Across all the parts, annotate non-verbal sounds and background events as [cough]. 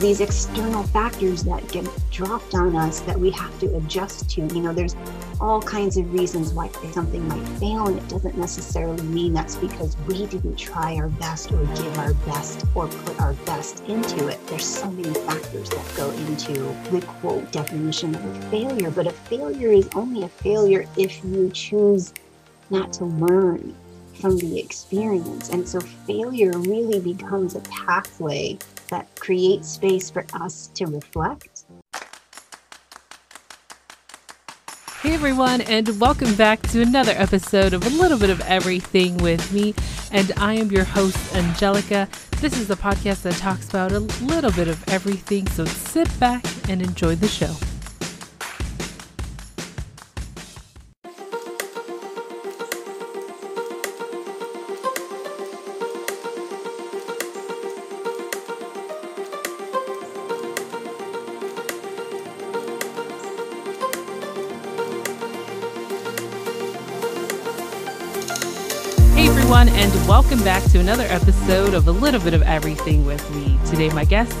these external factors that get dropped on us that we have to adjust to. You know, there's all kinds of reasons why something might fail, and it doesn't necessarily mean that's because we didn't try our best or give our best or put our best into it. There's so many factors that go into the quote definition of a failure, but a failure is only a failure if you choose not to learn from the experience. And so failure really becomes a pathway that creates space for us to reflect. Hey everyone, and welcome back to another episode of A Little Bit of Everything with me. And I am your host, Angelica. This is the podcast that talks about a little bit of everything. So sit back and enjoy the show. Welcome back to another episode of A Little Bit of Everything with me. Today, my guest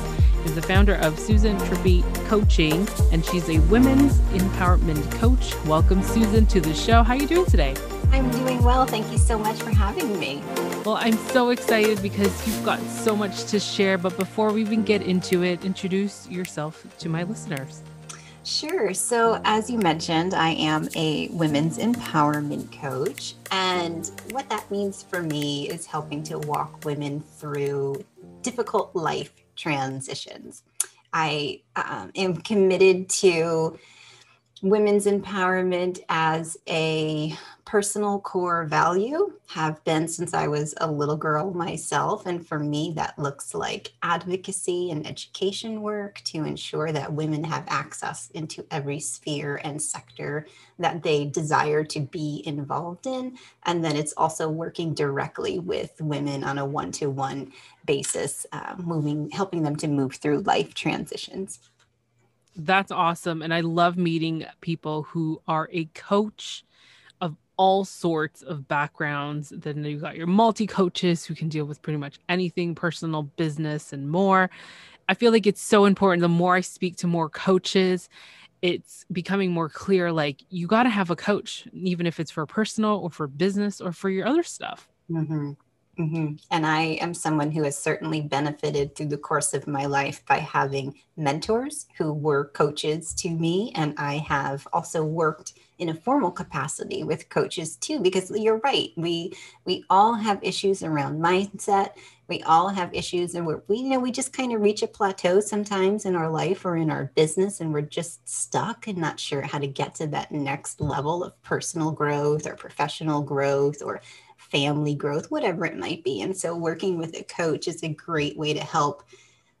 is the founder of Susan Tripi Coaching, and she's a women's empowerment coach. Welcome, Susan, to the show. How are you doing today? I'm doing well. Thank you so much for having me. Well, I'm so excited because you've got so much to share. But before we even get into it, introduce yourself to my listeners. Sure. So, as you mentioned, I am a women's empowerment coach. And what that means for me is helping to walk women through difficult life transitions. I um, am committed to women's empowerment as a personal core value have been since I was a little girl myself. And for me, that looks like advocacy and education work to ensure that women have access into every sphere and sector that they desire to be involved in. And then it's also working directly with women on a one to one basis, uh, moving, helping them to move through life transitions. That's awesome. And I love meeting people who are a coach all sorts of backgrounds. Then you got your multi coaches who can deal with pretty much anything personal, business, and more. I feel like it's so important. The more I speak to more coaches, it's becoming more clear like you got to have a coach, even if it's for personal or for business or for your other stuff. Mm-hmm. Mm-hmm. And I am someone who has certainly benefited through the course of my life by having mentors who were coaches to me. And I have also worked in a formal capacity with coaches too because you're right we we all have issues around mindset we all have issues and we're, we you know we just kind of reach a plateau sometimes in our life or in our business and we're just stuck and not sure how to get to that next level of personal growth or professional growth or family growth whatever it might be and so working with a coach is a great way to help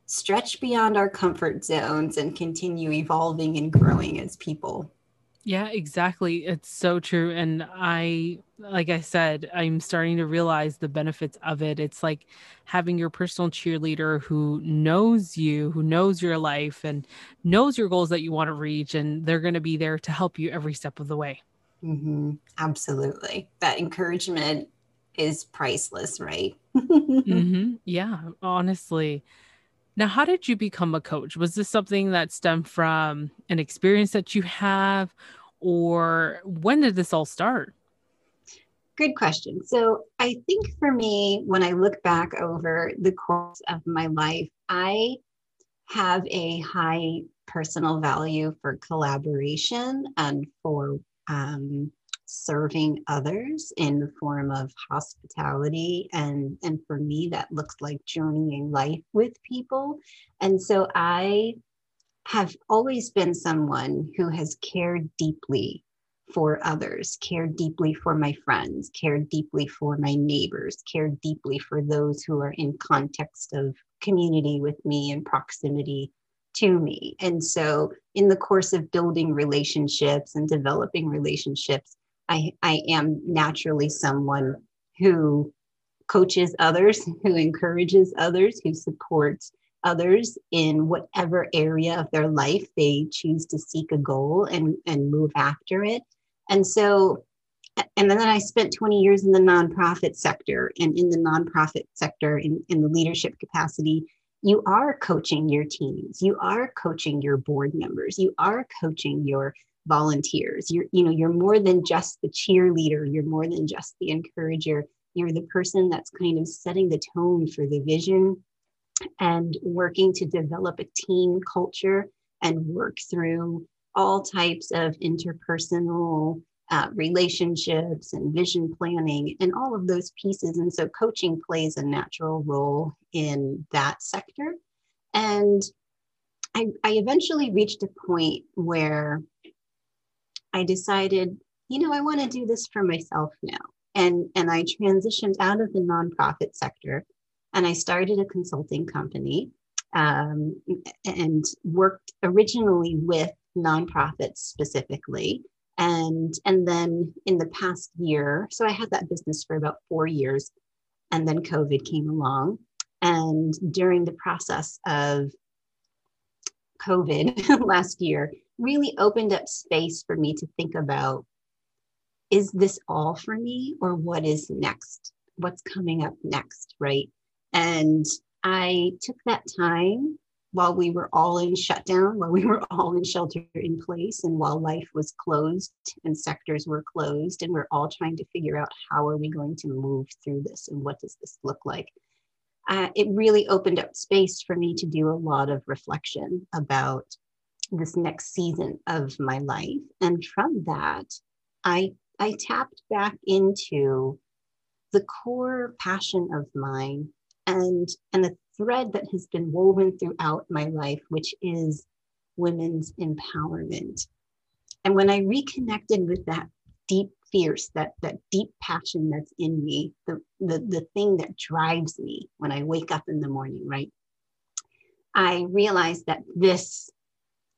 stretch beyond our comfort zones and continue evolving and growing as people yeah, exactly. It's so true. And I, like I said, I'm starting to realize the benefits of it. It's like having your personal cheerleader who knows you, who knows your life and knows your goals that you want to reach. And they're going to be there to help you every step of the way. Mm-hmm. Absolutely. That encouragement is priceless, right? [laughs] mm-hmm. Yeah, honestly. Now, how did you become a coach? Was this something that stemmed from an experience that you have, or when did this all start? Good question. So, I think for me, when I look back over the course of my life, I have a high personal value for collaboration and for um, serving others in the form of hospitality. And and for me that looks like journeying life with people. And so i have always been someone who has cared deeply for others cared deeply for my friends cared deeply for my neighbors cared deeply for those who are in context of community with me and proximity to me. And so in the course of building relationships and developing relationships I, I am naturally someone who coaches others, [laughs] who encourages others, who supports others in whatever area of their life they choose to seek a goal and, and move after it. And so, and then I spent 20 years in the nonprofit sector and in the nonprofit sector in, in the leadership capacity. you are coaching your teams you are coaching your board members you are coaching your volunteers you're you know you're more than just the cheerleader you're more than just the encourager you're the person that's kind of setting the tone for the vision and working to develop a team culture and work through all types of interpersonal uh, relationships and vision planning and all of those pieces. And so coaching plays a natural role in that sector. And I, I eventually reached a point where I decided, you know, I want to do this for myself now. And, and I transitioned out of the nonprofit sector and I started a consulting company um, and worked originally with nonprofits specifically and and then in the past year so i had that business for about four years and then covid came along and during the process of covid [laughs] last year really opened up space for me to think about is this all for me or what is next what's coming up next right and i took that time while we were all in shutdown, while we were all in shelter in place, and while life was closed and sectors were closed, and we're all trying to figure out how are we going to move through this and what does this look like. Uh, it really opened up space for me to do a lot of reflection about this next season of my life. And from that, I, I tapped back into the core passion of mine and, and a thread that has been woven throughout my life, which is women's empowerment. And when I reconnected with that deep fierce, that, that deep passion that's in me, the, the, the thing that drives me when I wake up in the morning, right? I realized that this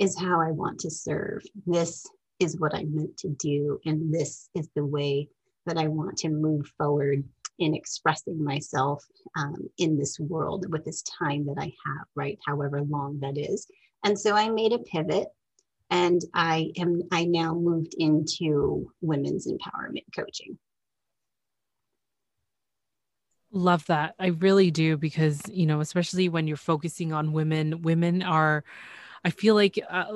is how I want to serve. This is what I'm meant to do. And this is the way that I want to move forward in expressing myself um, in this world with this time that I have, right? However long that is. And so I made a pivot and I am I now moved into women's empowerment coaching. Love that. I really do because, you know, especially when you're focusing on women, women are I feel like uh,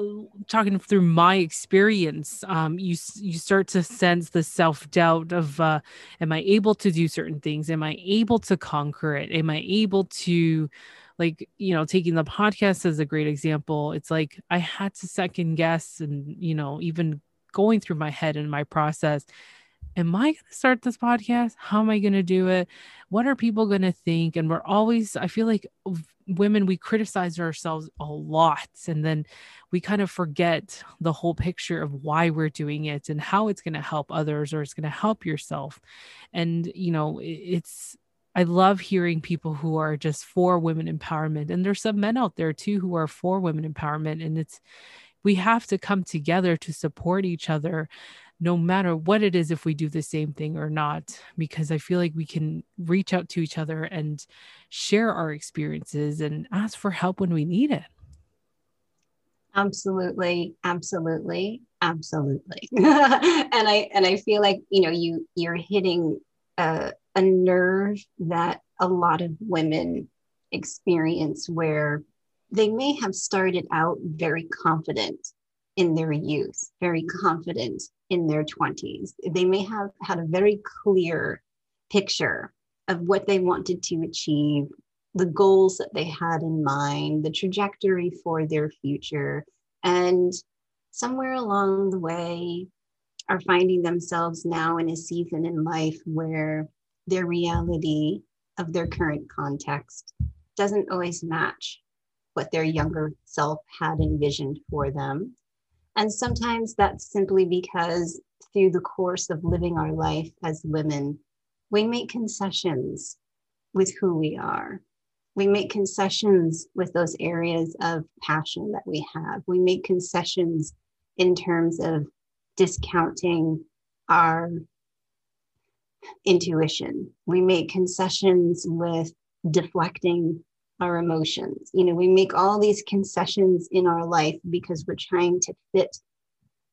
talking through my experience, um, you you start to sense the self doubt of, uh, am I able to do certain things? Am I able to conquer it? Am I able to, like, you know, taking the podcast as a great example? It's like I had to second guess, and you know, even going through my head and my process am I going to start this podcast? How am I going to do it? What are people going to think? And we're always, I feel like women, we criticize ourselves a lot. And then we kind of forget the whole picture of why we're doing it and how it's going to help others or it's going to help yourself. And, you know, it's, I love hearing people who are just for women empowerment. And there's some men out there too who are for women empowerment. And it's, we have to come together to support each other no matter what it is if we do the same thing or not because i feel like we can reach out to each other and share our experiences and ask for help when we need it. Absolutely. Absolutely. Absolutely. [laughs] And i and i feel like you know you you're hitting a, a nerve that a lot of women experience where they may have started out very confident in their youth, very confident in their 20s. They may have had a very clear picture of what they wanted to achieve, the goals that they had in mind, the trajectory for their future. And somewhere along the way, are finding themselves now in a season in life where their reality of their current context doesn't always match what their younger self had envisioned for them. And sometimes that's simply because through the course of living our life as women, we make concessions with who we are. We make concessions with those areas of passion that we have. We make concessions in terms of discounting our intuition. We make concessions with deflecting our emotions. You know, we make all these concessions in our life because we're trying to fit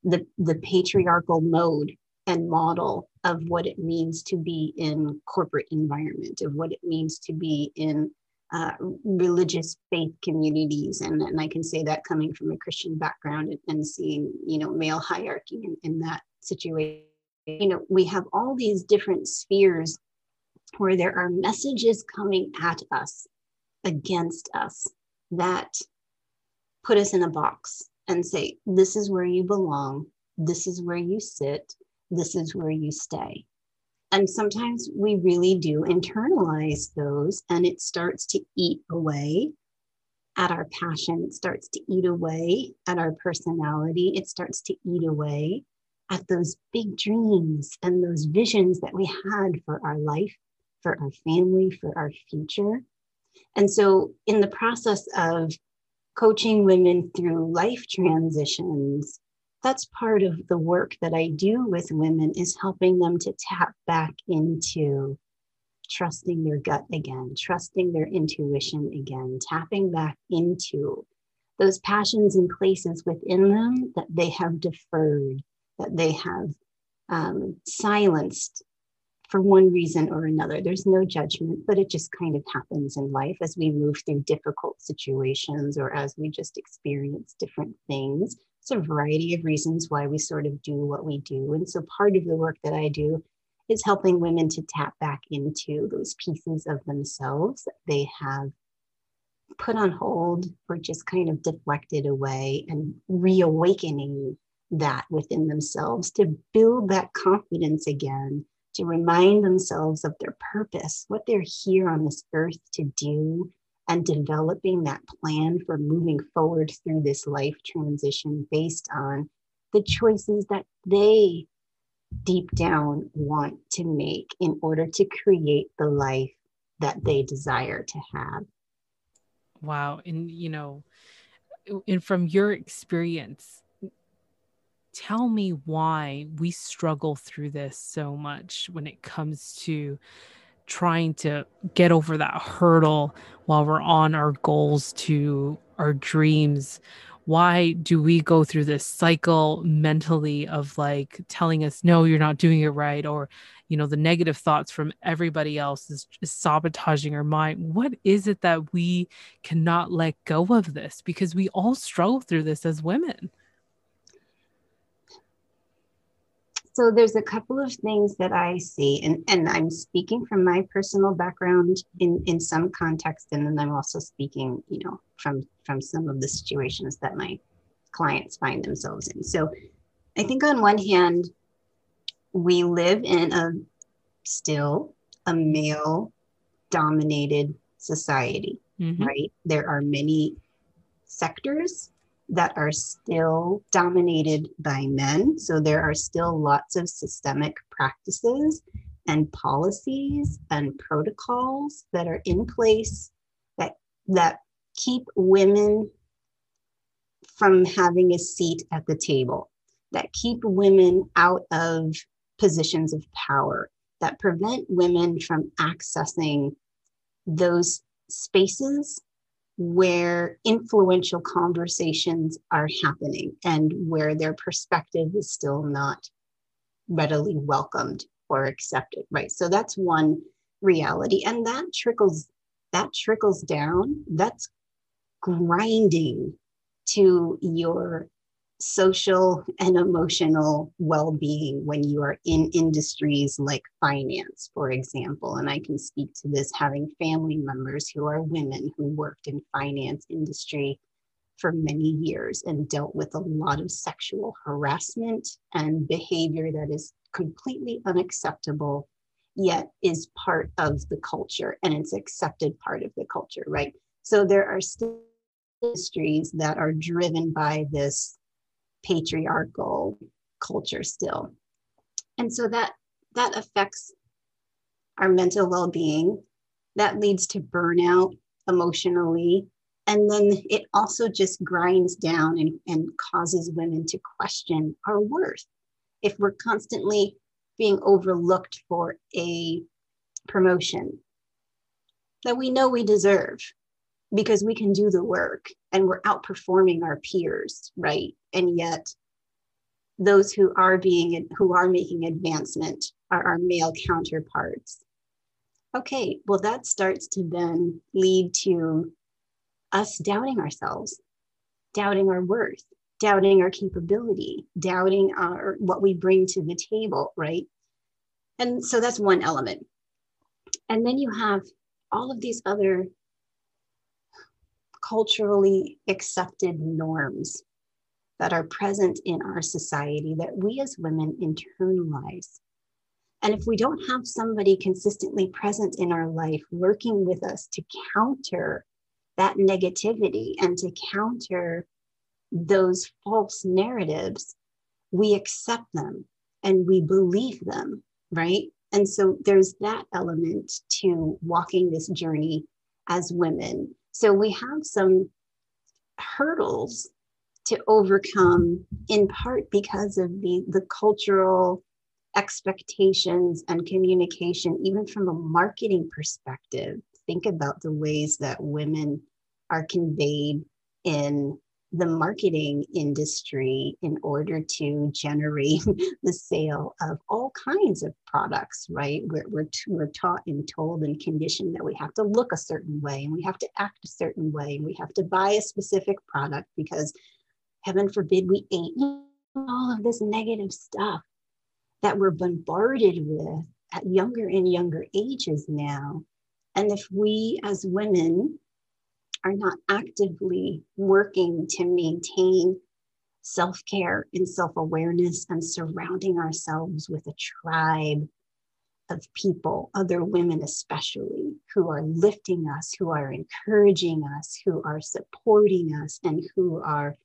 the, the patriarchal mode and model of what it means to be in corporate environment, of what it means to be in uh, religious faith communities. And, and I can say that coming from a Christian background and, and seeing, you know, male hierarchy in, in that situation. You know, we have all these different spheres where there are messages coming at us against us that put us in a box and say, this is where you belong, this is where you sit, this is where you stay. And sometimes we really do internalize those, and it starts to eat away at our passion. It starts to eat away at our personality. It starts to eat away at those big dreams and those visions that we had for our life, for our family, for our future. And so, in the process of coaching women through life transitions, that's part of the work that I do with women is helping them to tap back into trusting their gut again, trusting their intuition again, tapping back into those passions and places within them that they have deferred, that they have um, silenced for one reason or another. There's no judgment, but it just kind of happens in life as we move through difficult situations or as we just experience different things. It's a variety of reasons why we sort of do what we do. And so part of the work that I do is helping women to tap back into those pieces of themselves that they have put on hold or just kind of deflected away and reawakening that within themselves to build that confidence again, to remind themselves of their purpose, what they're here on this earth to do, and developing that plan for moving forward through this life transition based on the choices that they deep down want to make in order to create the life that they desire to have. Wow. And, you know, and from your experience, tell me why we struggle through this so much when it comes to trying to get over that hurdle while we're on our goals to our dreams? Why do we go through this cycle mentally of like telling us no you're not doing it right or you know the negative thoughts from everybody else is, is sabotaging our mind? What is it that we cannot let go of this? Because we all struggle through this as women so there's a couple of things that I see, and, and I'm speaking from my personal background in, in some context, and then I'm also speaking, you know, from from some of the situations that my clients find themselves in. So I think on one hand, we live in a still a male dominated society, mm-hmm. right? There are many sectors that are still dominated by men. So there are still lots of systemic practices and policies and protocols that are in place that that keep women from having a seat at the table, that keep women out of positions of power, that prevent women from accessing those spaces where influential conversations are happening and where their perspective is still not readily welcomed or accepted right? So that's one reality and that trickles that trickles down that's grinding to your social and emotional well being when you are in industries like finance, for example. And I can speak to this having family members who are women who worked in finance industry for many years and dealt with a lot of sexual harassment and behavior that is completely unacceptable yet is part of the culture and it's accepted part of the culture right so there are still industries that are driven by this patriarchal culture still. And so that that affects our mental well-being. That leads to burnout emotionally. And then it also just grinds down and, and causes women to question our worth. If we're constantly being overlooked for a promotion that we know we deserve, because we can do the work and we're outperforming our peers, right? And yet those who are being who are making advancement are our male counterparts okay, well, that starts to then lead to us doubting ourselves, doubting our worth, doubting our capability, doubting our what we bring to the table, right? And so that's one element. And then you have all of these other culturally accepted norms that are present in our society that we as women internalize. And if we don't have somebody consistently present in our life working with us to counter that negativity and to counter those false narratives, we accept them and we believe them, right? And so there's that element to walking this journey as women. So we have some hurdles to overcome in part because of the, the cultural expectations and communication, even from a marketing perspective. Think about the ways that women are conveyed in the marketing industry in order to generate [laughs] the sale of all kinds of products, right? We're, we're, we're taught and told and conditioned that we have to look a certain way and we have to act a certain way and we have to buy a specific product because heaven forbid we ate all of this negative stuff that we're bombarded with at younger and younger ages now. And if we as women are not actively working to maintain self care and self awareness and surrounding ourselves with a tribe of people, other women especially, who are lifting us, who are encouraging us, who are supporting us, and who are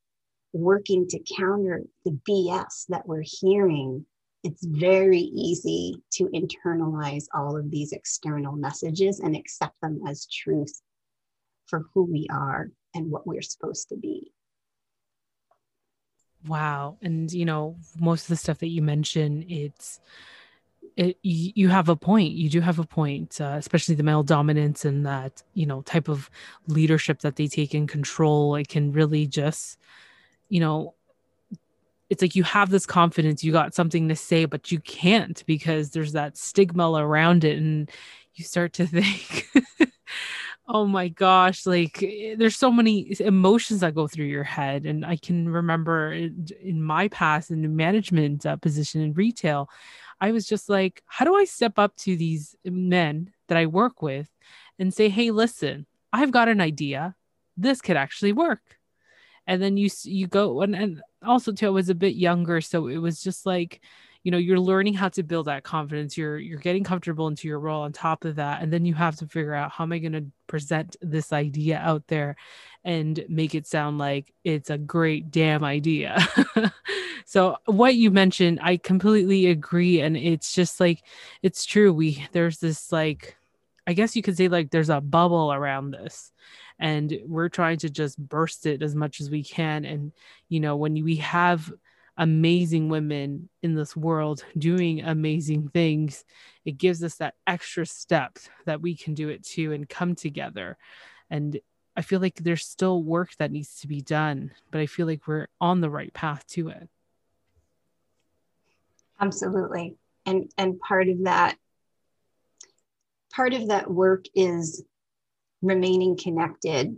working to counter the BS that we're hearing. It's very easy to internalize all of these external messages and accept them as truth for who we are and what we're supposed to be. Wow. And, you know, most of the stuff that you mention, it's, it, you have a point. You do have a point, uh, especially the male dominance and that, you know, type of leadership that they take in control. It can really just, you know, it's like you have this confidence you got something to say but you can't because there's that stigma around it and you start to [laughs] think oh my gosh like eh, there's so many emotions that go through your head and i can remember in my past in the management uh, position in retail i was just like how do i step up to these men that i work with and say hey listen i've got an idea. This could actually work and then you you go and, and also too I was a bit younger so it was just like you know you're learning how to build that confidence you're you're getting comfortable into your role on top of that and then you have to figure out how am i going to present this idea out there and make it sound like it's a great damn idea? [laughs] So what you mentioned i completely agree and it's just like it's true we there's this like i guess you could say like there's a bubble around this and we're trying to just burst it as much as we can and you know when we have amazing women in this world doing amazing things. It gives us that extra step that we can do it too and come together. And i feel like there's still work that needs to be done but i feel like we're on the right path to it. Absolutely. And and part of that part of that work is remaining connected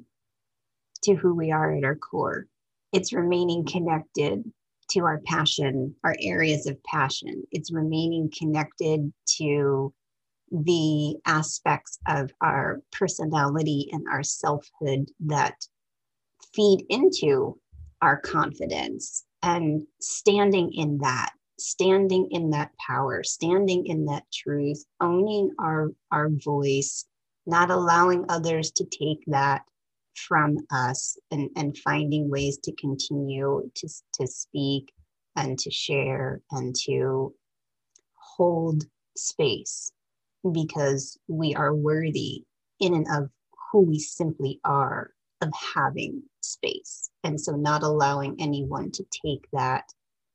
to who we are at our core. It's remaining connected to our passion, our areas of passion. It's remaining connected to the aspects of our personality and our selfhood that feed into our confidence and standing in that standing in that power standing in that truth owning our our voice not allowing others to take that from us and, and finding ways to continue to, to speak and to share and to hold space because we are worthy in and of who we simply are of having space. And so not allowing anyone to take that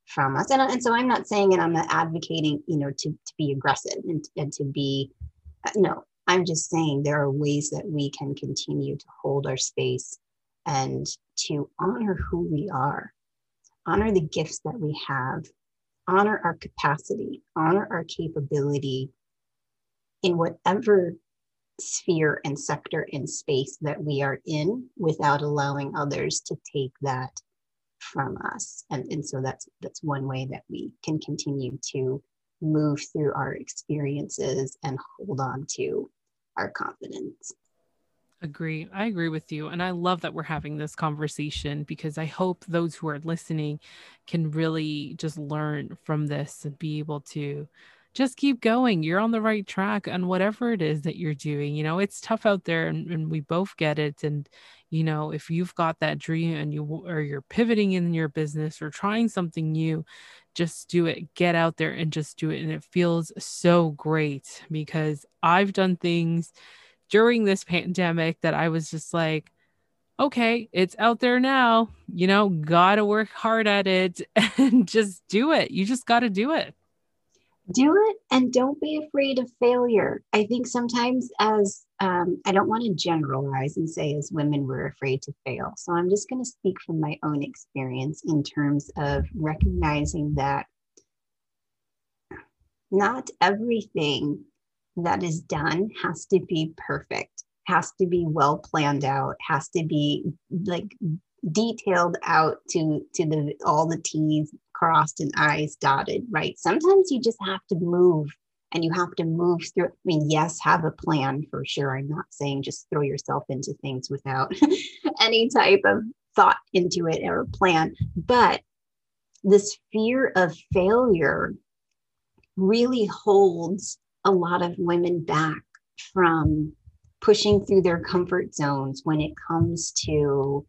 from us. And, and so I'm not saying, and I'm not advocating, you know, to, to be aggressive and, and to be, uh, no, I'm just saying there are ways that we can continue to hold our space and to honor who we are, honor the gifts that we have, honor our capacity, honor our capability in whatever sphere and sector and space that we are in without allowing others to take that from us. And, and so that's that's one way that we can continue to move through our experiences and hold on to our confidence Agree. I agree with you. And I love that we're having this conversation because I hope those who are listening can really just learn from this and be able to just keep going. You're on the right track and whatever it is that you're doing. You know, it's tough out there and, and we both get it. And, you know, if you've got that dream and you or you're pivoting in your business or trying something new, just do it. Get out there and just do it. And it feels so great because I've done things during this pandemic that I was just like, okay, it's out there now. You know, got to work hard at it [laughs] and just do it. You just got to do it. Do it and don't be afraid of failure. I think sometimes, as um, I don't want to generalize and say as women, we're afraid to fail. So I'm just going to speak from my own experience in terms of recognizing that not everything that is done has to be perfect, has to be well planned out, has to be like detailed out to to the all the T's crossed and I's dotted, right? Sometimes you just have to move and you have to move through. I mean, yes, have a plan for sure. I'm not saying just throw yourself into things without [laughs] any type of thought into it or plan, but this fear of failure really holds a lot of women back from pushing through their comfort zones when it comes to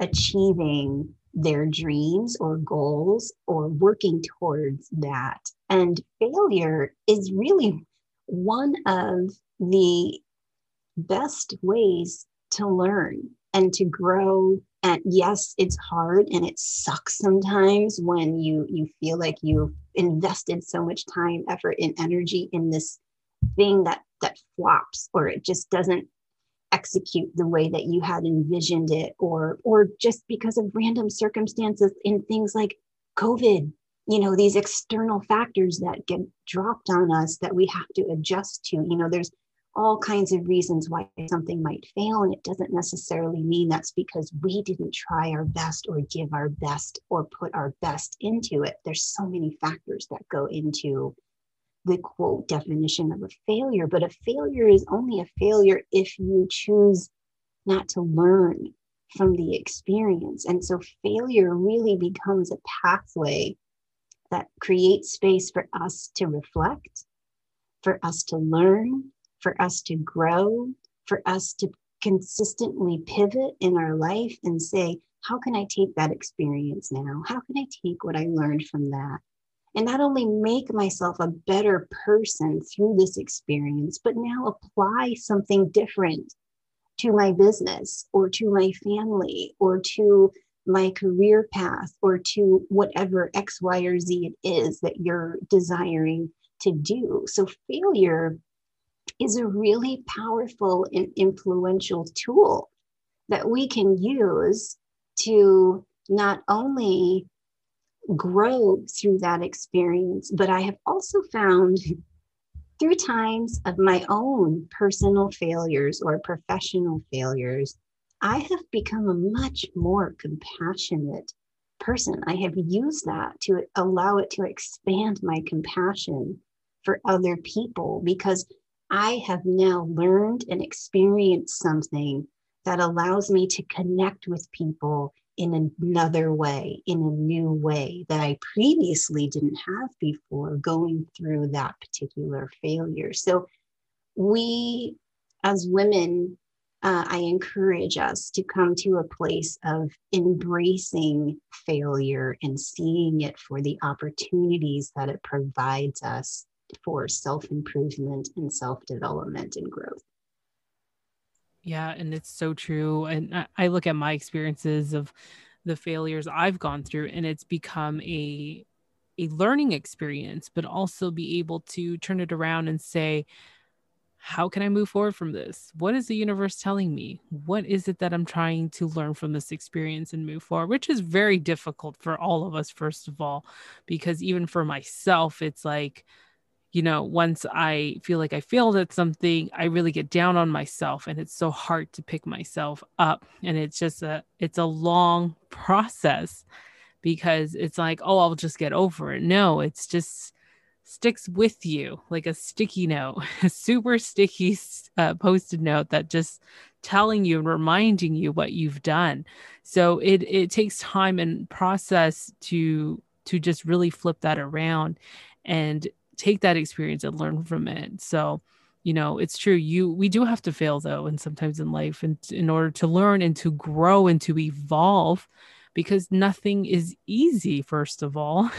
achieving their dreams or goals or working towards that. And failure is really one of the best ways to learn and to grow and yes it's hard and it sucks sometimes when you you feel like you've invested so much time effort and energy in this thing that that flops or it just doesn't execute the way that you had envisioned it or or just because of random circumstances in things like covid you know these external factors that get dropped on us that we have to adjust to you know there's all kinds of reasons why something might fail. And it doesn't necessarily mean that's because we didn't try our best or give our best or put our best into it. There's so many factors that go into the quote definition of a failure. But a failure is only a failure if you choose not to learn from the experience. And so failure really becomes a pathway that creates space for us to reflect, for us to learn, for us to grow, for us to consistently pivot in our life and say, how can I take that experience now? How can I take what I learned from that? And not only make myself a better person through this experience, but now apply something different to my business or to my family or to my career path or to whatever X, Y, or Z it is that you're desiring to do. So, failure is a really powerful and influential tool that we can use to not only grow through that experience, but I have also found through times of my own personal failures or professional failures, I have become a much more compassionate person. I have used that to allow it to expand my compassion for other people because I have now learned and experienced something that allows me to connect with people in another way, in a new way that I previously didn't have before going through that particular failure. So, we as women, uh, I encourage us to come to a place of embracing failure and seeing it for the opportunities that it provides us for self improvement and self development and growth. Yeah, and it's so true. And I look at my experiences of the failures I've gone through, and it's become a a learning experience, but also be able to turn it around and say, how can I move forward from this? What is the universe telling me? What is it that I'm trying to learn from this experience and move forward? Which is very difficult for all of us, first of all, because even for myself, it's like, you know, once I feel like I failed at something, I really get down on myself and it's so hard to pick myself up. And it's just a it's a long [laughs] process because it's like, oh, I'll just get over it. No, it's just sticks with you like a sticky note, [laughs] a super sticky uh, posted note that just telling you and reminding you what you've done. So it it takes time and process to to just really flip that around and take that experience and learn from it. So, you know, it's true. You we do have to fail though, and sometimes in life, and in order to learn and to grow and to evolve, because nothing is easy. First of all,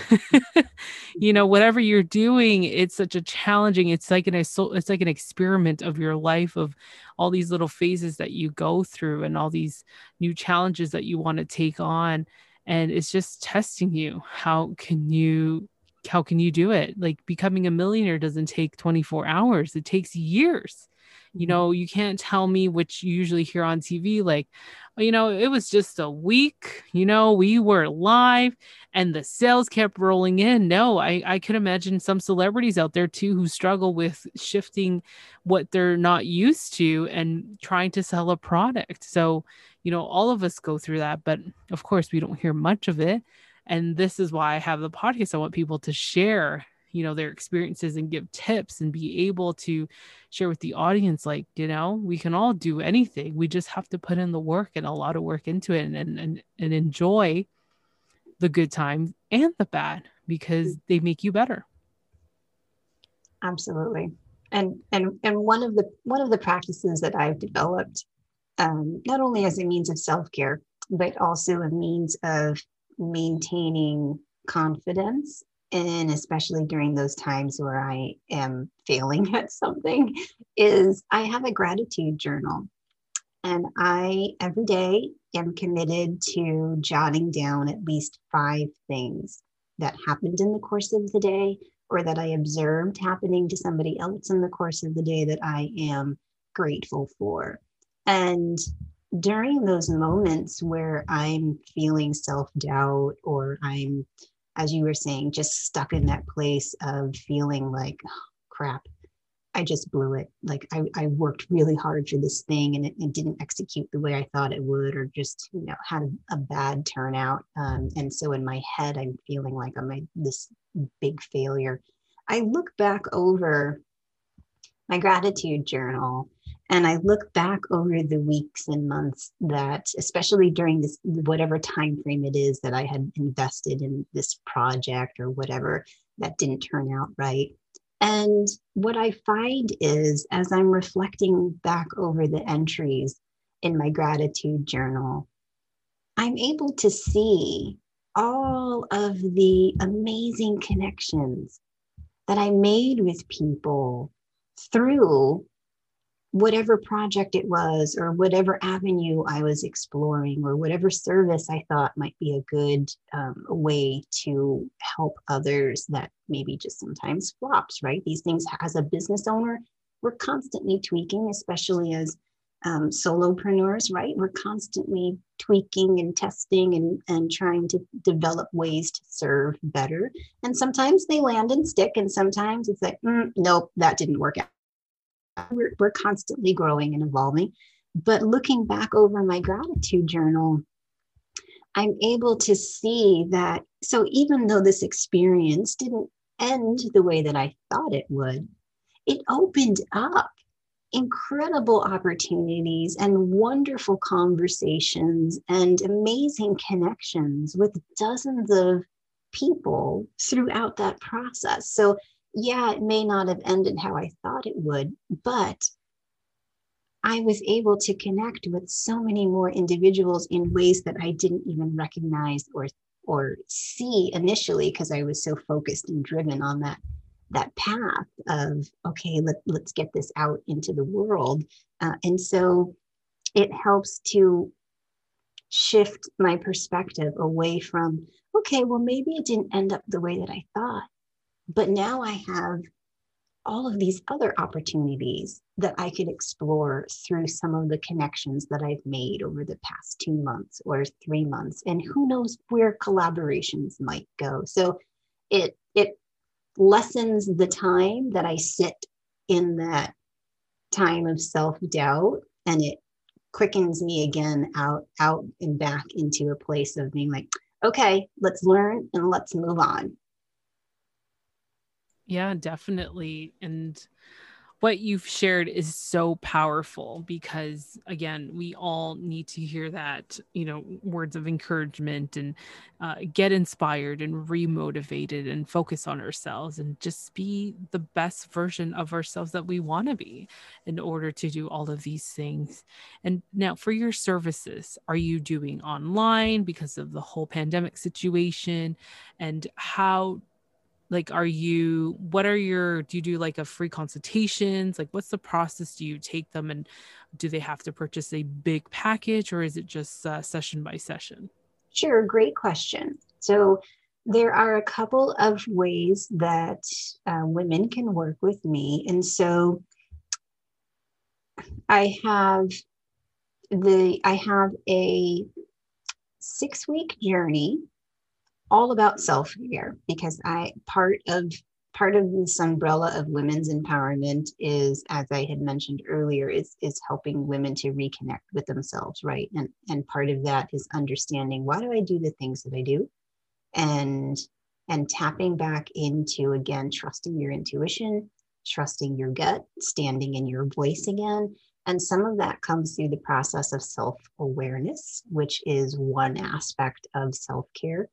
[laughs] you know, whatever you're doing, it's such a challenging. It's like an it's like an experiment of your life of all these little phases that you go through and all these new challenges that you want to take on and it's just testing you how can you how can you do it? Like becoming a millionaire doesn't take 24 hours, it takes years. You mm-hmm. know, you can't tell me, which you usually hear on TV, like, you know, it was just a week, you know, we were live and the sales kept rolling in. No, I, I could imagine some celebrities out there too who struggle with shifting what they're not used to and trying to sell a product. So, you know, all of us go through that, but of course, we don't hear much of it and this is why i have the podcast. I want people to share you know their experiences and give tips and be able to share with the audience like you know we can all do anything. We just have to put in the work and a lot of work into it and and, and enjoy the good times and the bad because they make you better. Absolutely. And and and one of the one of the practices that i've developed um, not only as a means of self-care but also a means of maintaining confidence and especially during those times where I am failing at something is I have a gratitude journal. And I every day am committed to jotting down at least five things that happened in the course of the day or that I observed happening to somebody else in the course of the day that I am grateful for. And during those moments where I'm feeling self doubt or I'm, as you were saying, just stuck in that place of feeling like, oh, crap, I just blew it. Like I, I worked really hard for this thing and it, it, didn't execute the way I thought it would, or just, you know, had a, a bad turnout. Um, and so in my head, I'm feeling like I'm a, this big failure. I look back over my gratitude journal and I look back over the weeks and months that, especially during this, whatever time frame it is that I had invested in this project or whatever that didn't turn out right. And what I find is, as I'm reflecting back over the entries in my gratitude journal, I'm able to see all of the amazing connections that I made with people through whatever project it was or whatever avenue I was exploring or whatever service I thought might be a good um, way to help others that maybe just sometimes flops, right? These things as a business owner, we're constantly tweaking, especially as um, solopreneurs, right? We're constantly tweaking and testing and, and trying to develop ways to serve better. And sometimes they land and stick, and sometimes it's like, mm, nope, that didn't work out we're, we're constantly growing and evolving. But looking back over my gratitude journal, I'm able to see that. So even though this experience didn't end the way that I thought it would, it opened up incredible opportunities and wonderful conversations and amazing connections with dozens of people throughout that process. So yeah, it may not have ended how I thought it would, but I was able to connect with so many more individuals in ways that I didn't even recognize or or see initially because I was so focused and driven on that that path of okay, let, let's get this out into the world. Uh, and so it helps to shift my perspective away from okay, well, maybe it didn't end up the way that I thought but now I have all of these other opportunities that I could explore through some of the connections that I've made over the past two months or three months. And who knows where collaborations might go. So it it lessens the time that I sit in that time of self doubt and it quickens me again out out and back into a place of being like okay let's learn and let's move on yeah definitely and what you've shared is so powerful because again we all need to hear that you know words of encouragement and uh, get inspired and remotivated and focus on ourselves and just be the best version of ourselves that we want to be in order to do all of these things. And now for your services are you doing online because of the whole pandemic situation? And how like are you what are your do you do like a free consultations? Like what's the process? Do you take them and do they have to purchase a big package or is it just uh, session by session? Sure great question. So there are a couple of ways that uh, women can work with me and so i have the i have a six week journey all about self-care because I part of part of this umbrella of women's empowerment is as I had mentioned earlier is is helping women to reconnect with themselves, right? And and part of that is understanding why do I do the things that I do? And and tapping back into again trusting your intuition, trusting your gut, standing in your voice again. And some of that comes through the process of self awareness, which is one aspect of self care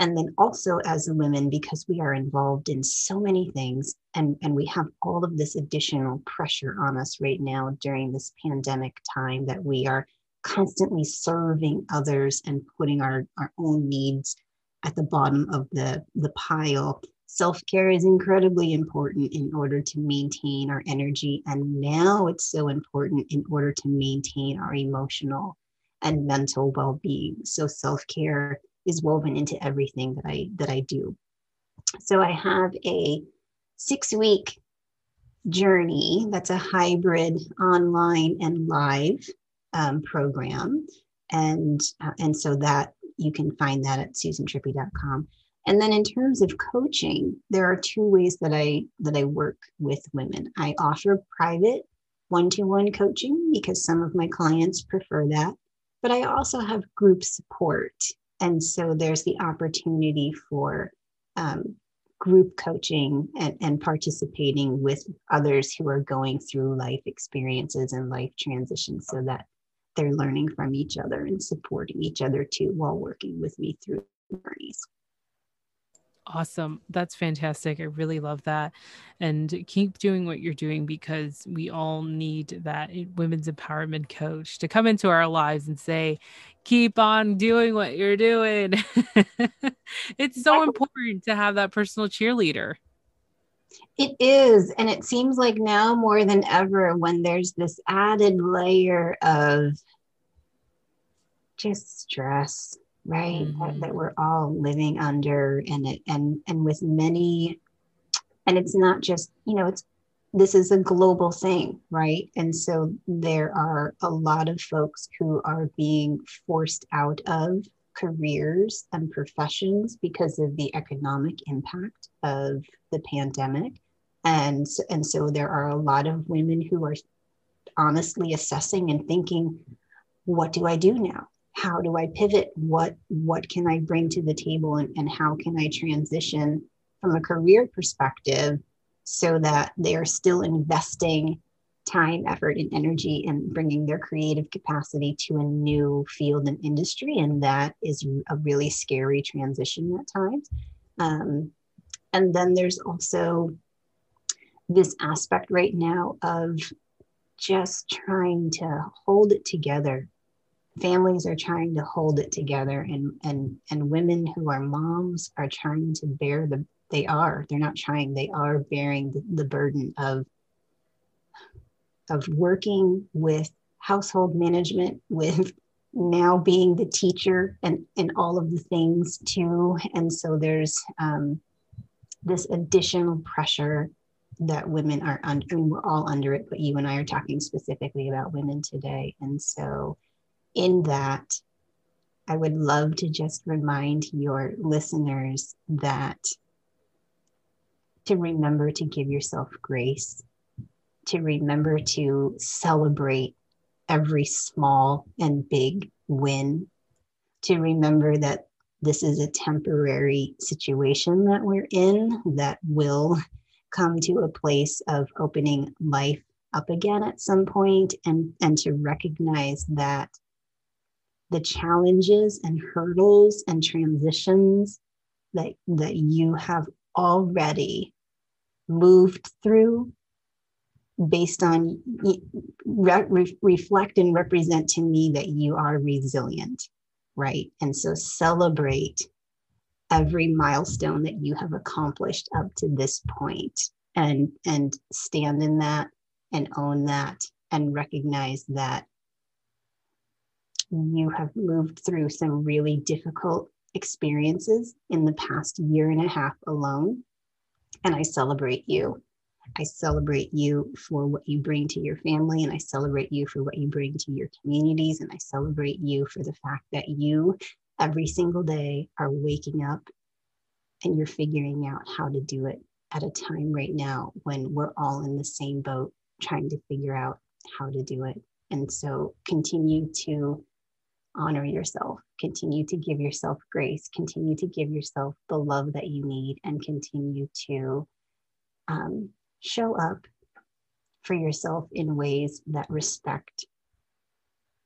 and then also as women because we are involved in so many things and, and we have all of this additional pressure on us right now during this pandemic time that we are constantly serving others and putting our, our own needs at the bottom of the, the pile. Self-care is incredibly important in order to maintain our energy. And now it's so important in order to maintain our emotional and mental well-being. So self-care is woven into everything that I that I do. So I have a six week journey that's a hybrid online and live um, program, and uh, and so that you can find that at susantripi.com. And then in terms of coaching, there are two ways that I that I work with women. I offer private one-to-one coaching because some of my clients prefer that, but I also have group support and so there's the opportunity for um, group coaching and, and participating with others who are going through life experiences and life transitions so that they're learning from each other and supporting each other too while working with me through journeys. Awesome. That's fantastic. I really love that. And keep doing what you're doing because we all need that eh, women's empowerment coach to come into our lives and say, keep on doing what you're doing. [laughs] it's so important to have that personal cheerleader. It is. And it seems like now more than ever, when there's this added layer of just stress right mm-hmm. that, that, we're all living under and it and and with many and it's not just you know it's this is a global thing right? And so there are a lot of folks who are being forced out of careers and professions because of the economic impact of the pandemic. And and so there are a lot of women who are honestly assessing and thinking what do i do now how do i pivot? What what can i bring to the table and, and how can i transition from a career perspective so that they are still investing time effort and energy in bringing their creative capacity to a new field and industry? And that is a really scary transition at times. Um, and then there's also this aspect right now of just trying to hold it together families are trying to hold it together and and and women who are moms are trying to bear the they are they're not trying they are bearing the, the burden of of working with household management with now being the teacher and and all of the things too. And so there's um, this additional pressure that women are under I mean we're all under it but you and I are talking specifically about women today. And so in that, I would love to just remind your listeners that to remember to give yourself grace, to remember to celebrate every small and big win, to remember that this is a temporary situation that we're in that will come to a place of opening life up again at some point and and to recognize that the challenges and hurdles and transitions that that you have already moved through based on re- reflect and represent to me that you are resilient right? And so celebrate every milestone that you have accomplished up to this point and and stand in that and own that and recognize that you have moved through some really difficult experiences in the past year and a half alone. And I celebrate you. I celebrate you for what you bring to your family, and I celebrate you for what you bring to your communities, and I celebrate you for the fact that you every single day are waking up and you're figuring out how to do it at a time right now when we're all in the same boat trying to figure out how to do it. And so continue to honor yourself, continue to give yourself grace, continue to give yourself the love that you need, and continue to um, show up for yourself in ways that respect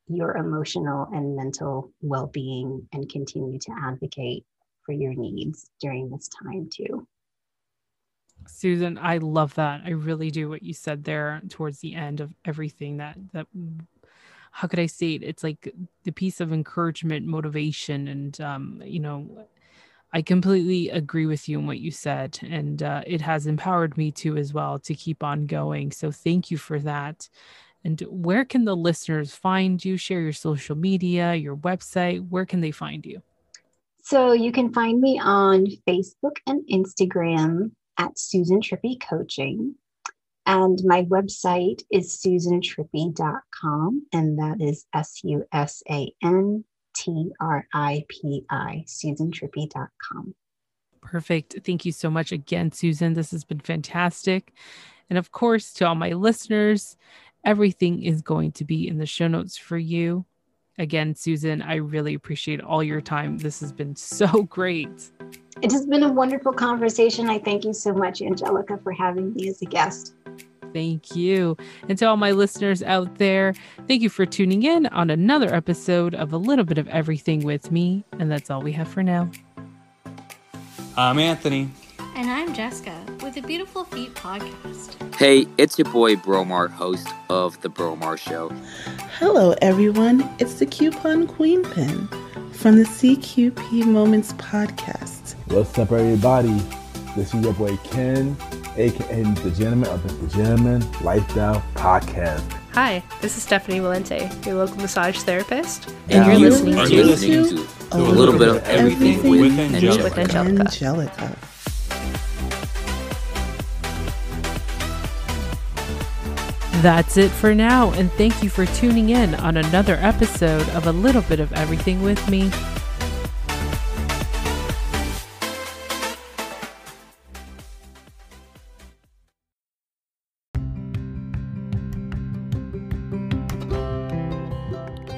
your emotional and mental well being and continue to advocate for your needs during this time, too. Susan, I love that. I really do what you said there towards the end of everything that that how could I say it? It's like the piece of encouragement, motivation, and um, you know, I completely agree with you in what you said, and uh, it has empowered me too as well to keep on going. So thank you for that. And where can the listeners find you? Share your social media, your website. Where can they find you? So you can find me on Facebook and Instagram at Susan Tripi Coaching. And my website is susantripi.com, and that is S U S A N T R I P I, susantripi.com. Perfect. Thank you so much again, Susan. This has been fantastic. And of course, to all my listeners, everything is going to be in the show notes for you. Again, Susan, I really appreciate all your time. This has been so [laughs] great. It has been a wonderful conversation. I thank you so much, Angelica, for having me as a guest. Thank you. And to all my listeners out there, thank you for tuning in on another episode of A Little Bit of Everything with me. And that's all we have for now. I'm Anthony. And I'm Jessica with the Beautiful Feet podcast. Hey, it's your boy Bromar, host of The Bromar Show. Hello, everyone. It's the Coupon Queen Pin from the CQP Moments podcast. What's up, everybody? This is your boy Ken aka the Gentleman of the Gentleman Lifestyle Podcast. Hi, this is Stephanie Valente, your local massage therapist, and, and you're, you're listening, to, listening to a, little, little bit of everything, everything with, Angelica. with Angelica. Angelica. That's it for now, and thank you for tuning in on another episode of A Little Bit of Everything with me.